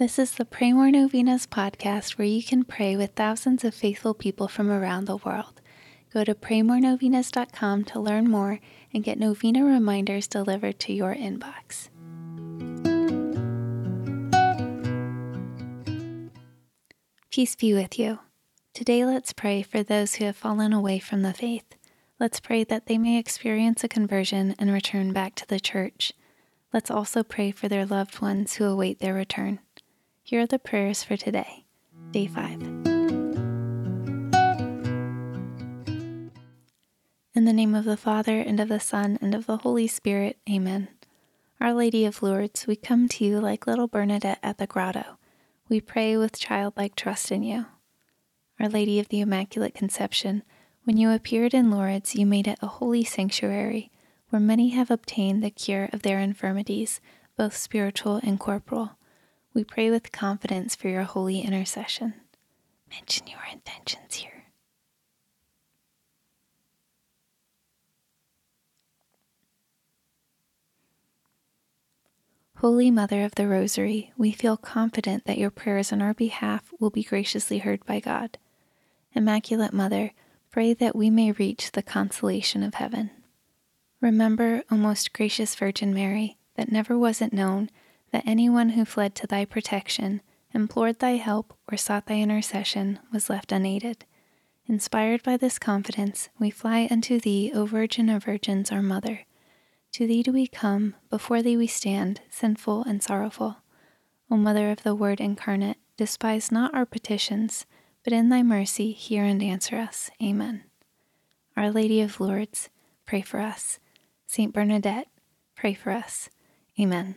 This is the Pray More Novenas podcast where you can pray with thousands of faithful people from around the world. Go to praymorenovenas.com to learn more and get novena reminders delivered to your inbox. Peace be with you. Today, let's pray for those who have fallen away from the faith. Let's pray that they may experience a conversion and return back to the church. Let's also pray for their loved ones who await their return. Here are the prayers for today, day 5. In the name of the Father, and of the Son, and of the Holy Spirit, Amen. Our Lady of Lourdes, we come to you like little Bernadette at the grotto. We pray with childlike trust in you. Our Lady of the Immaculate Conception, when you appeared in Lourdes, you made it a holy sanctuary where many have obtained the cure of their infirmities, both spiritual and corporal. We pray with confidence for your holy intercession. Mention your intentions here. Holy Mother of the Rosary, we feel confident that your prayers on our behalf will be graciously heard by God. Immaculate Mother, pray that we may reach the consolation of heaven. Remember, O most gracious Virgin Mary, that never was it known that anyone who fled to thy protection, implored thy help, or sought thy intercession was left unaided. Inspired by this confidence, we fly unto thee, O Virgin of Virgins, our Mother. To thee do we come, before thee we stand, sinful and sorrowful. O Mother of the Word incarnate, despise not our petitions, but in thy mercy hear and answer us. Amen. Our Lady of Lourdes, pray for us. Saint Bernadette, pray for us. Amen.